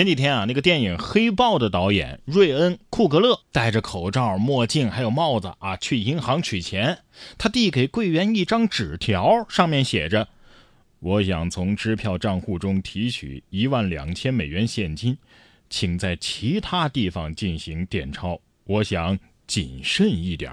前几天啊，那个电影《黑豹》的导演瑞恩·库格勒戴着口罩、墨镜还有帽子啊，去银行取钱。他递给柜员一张纸条，上面写着：“我想从支票账户中提取一万两千美元现金，请在其他地方进行点钞。我想谨慎一点。”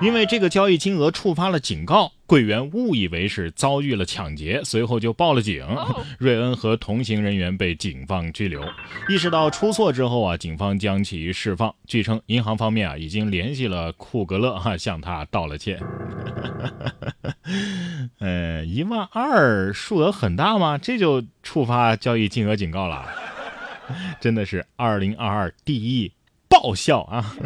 因为这个交易金额触发了警告，柜员误以为是遭遇了抢劫，随后就报了警。瑞恩和同行人员被警方拘留。意识到出错之后啊，警方将其释放。据称，银行方面啊已经联系了库格勒，哈向他道了歉。呃，一万二数额很大吗？这就触发交易金额警告了？真的是二零二二第一爆笑啊！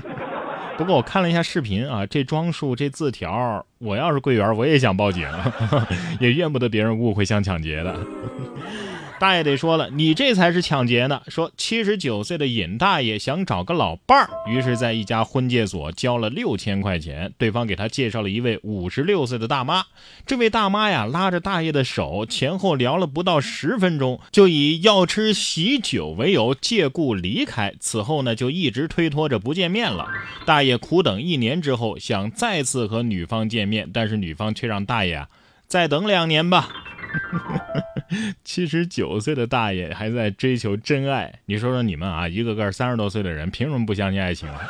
不过我看了一下视频啊，这装束这字条，我要是柜员，我也想报警，也怨不得别人误会像抢劫的。大爷得说了，你这才是抢劫呢！说七十九岁的尹大爷想找个老伴儿，于是在一家婚介所交了六千块钱，对方给他介绍了一位五十六岁的大妈。这位大妈呀，拉着大爷的手，前后聊了不到十分钟，就以要吃喜酒为由借故离开。此后呢，就一直推脱着不见面了。大爷苦等一年之后，想再次和女方见面，但是女方却让大爷啊，再等两年吧。七十九岁的大爷还在追求真爱，你说说你们啊，一个个三十多岁的人，凭什么不相信爱情啊？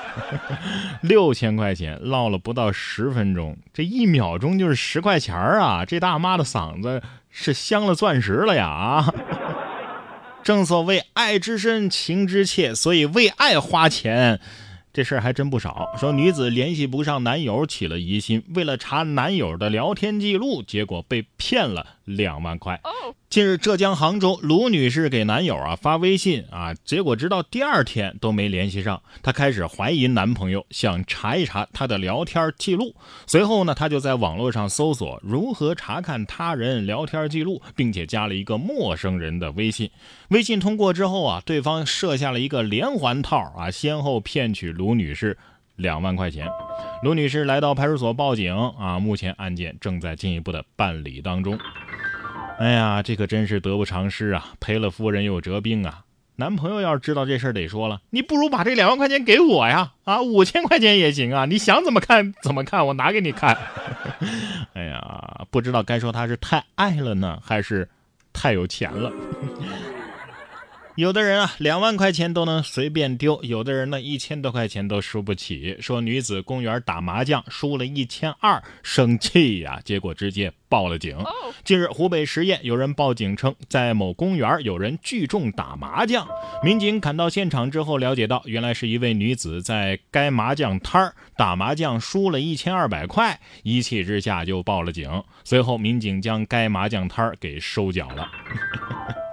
六千块钱唠了不到十分钟，这一秒钟就是十块钱啊！这大妈的嗓子是镶了钻石了呀啊！正所谓爱之深，情之切，所以为爱花钱。这事儿还真不少。说女子联系不上男友，起了疑心，为了查男友的聊天记录，结果被骗了两万块。近日，浙江杭州卢女士给男友啊发微信啊，结果直到第二天都没联系上，她开始怀疑男朋友，想查一查他的聊天记录。随后呢，她就在网络上搜索如何查看他人聊天记录，并且加了一个陌生人的微信。微信通过之后啊，对方设下了一个连环套啊，先后骗取卢女士两万块钱。卢女士来到派出所报警啊，目前案件正在进一步的办理当中。哎呀，这可真是得不偿失啊！赔了夫人又折兵啊！男朋友要是知道这事儿，得说了，你不如把这两万块钱给我呀！啊，五千块钱也行啊！你想怎么看怎么看，我拿给你看。哎呀，不知道该说他是太爱了呢，还是太有钱了。有的人啊，两万块钱都能随便丢；有的人呢，一千多块钱都输不起。说女子公园打麻将输了一千二，生气呀，结果直接报了警。近日，湖北十堰有人报警称，在某公园有人聚众打麻将。民警赶到现场之后，了解到原来是一位女子在该麻将摊儿打麻将输了一千二百块，一气之下就报了警。随后，民警将该麻将摊儿给收缴了。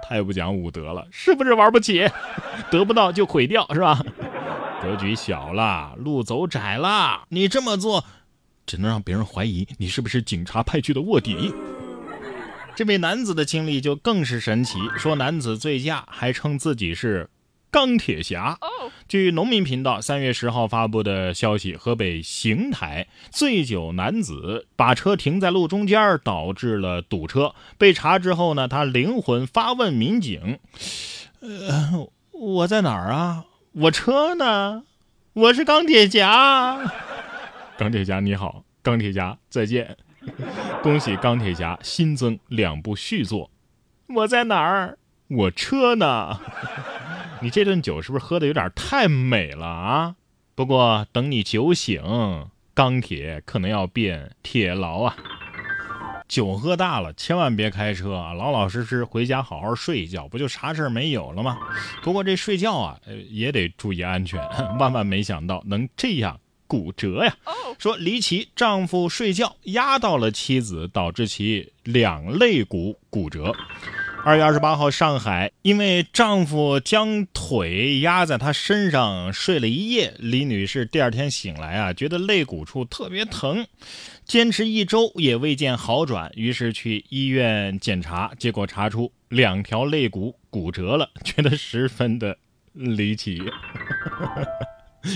太不讲武德了，是不是玩不起？得不到就毁掉，是吧？格局小了，路走窄了。你这么做，只能让别人怀疑你是不是警察派去的卧底。这位男子的经历就更是神奇，说男子醉驾，还称自己是。钢铁侠。据农民频道三月十号发布的消息，河北邢台醉酒男子把车停在路中间，导致了堵车。被查之后呢，他灵魂发问民警：“呃，我在哪儿啊？我车呢？我是钢铁侠。钢铁侠你好，钢铁侠再见。恭喜钢铁侠新增两部续作。我在哪儿？我车呢？”你这顿酒是不是喝的有点太美了啊？不过等你酒醒，钢铁可能要变铁牢啊！酒喝大了，千万别开车啊！老老实实回家好好睡一觉，不就啥事儿没有了吗？不过这睡觉啊，也得注意安全。万万没想到能这样骨折呀！说离奇，丈夫睡觉压到了妻子，导致其两肋骨骨折。二月二十八号，上海，因为丈夫将腿压在她身上睡了一夜，李女士第二天醒来啊，觉得肋骨处特别疼，坚持一周也未见好转，于是去医院检查，结果查出两条肋骨骨折了，觉得十分的离奇。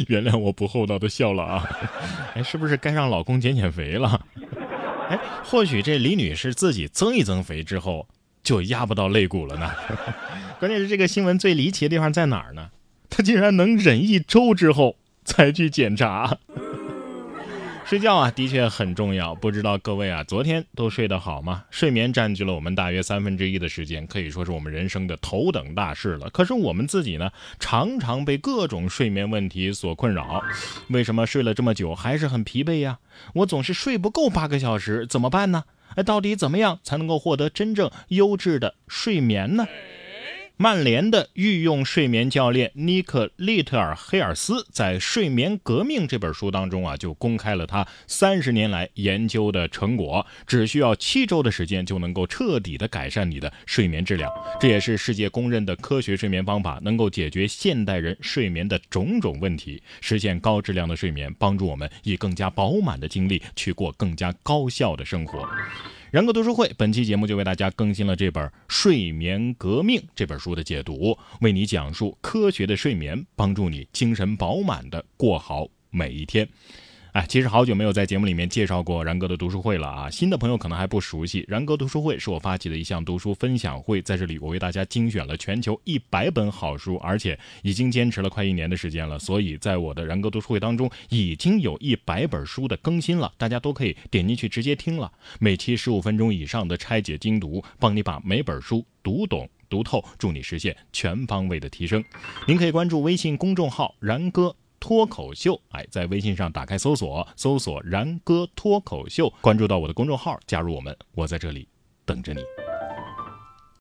原谅我不厚道的笑了啊，哎，是不是该让老公减减肥了？哎，或许这李女士自己增一增肥之后。就压不到肋骨了呢。关键是这个新闻最离奇的地方在哪儿呢？他竟然能忍一周之后才去检查。睡觉啊，的确很重要。不知道各位啊，昨天都睡得好吗？睡眠占据了我们大约三分之一的时间，可以说是我们人生的头等大事了。可是我们自己呢，常常被各种睡眠问题所困扰。为什么睡了这么久还是很疲惫呀？我总是睡不够八个小时，怎么办呢？哎，到底怎么样才能够获得真正优质的睡眠呢？曼联的御用睡眠教练尼克·利特尔黑尔斯在《睡眠革命》这本书当中啊，就公开了他三十年来研究的成果，只需要七周的时间就能够彻底的改善你的睡眠质量。这也是世界公认的科学睡眠方法，能够解决现代人睡眠的种种问题，实现高质量的睡眠，帮助我们以更加饱满的精力去过更加高效的生活。然哥读书会本期节目就为大家更新了这本《睡眠革命》这本书的解读，为你讲述科学的睡眠，帮助你精神饱满的过好每一天。哎，其实好久没有在节目里面介绍过然哥的读书会了啊！新的朋友可能还不熟悉，然哥读书会是我发起的一项读书分享会，在这里我为大家精选了全球一百本好书，而且已经坚持了快一年的时间了，所以在我的然哥读书会当中，已经有一百本书的更新了，大家都可以点进去直接听了，每期十五分钟以上的拆解精读，帮你把每本书读懂读透，助你实现全方位的提升。您可以关注微信公众号然哥。脱口秀，哎，在微信上打开搜索，搜索“然哥脱口秀”，关注到我的公众号，加入我们，我在这里等着你。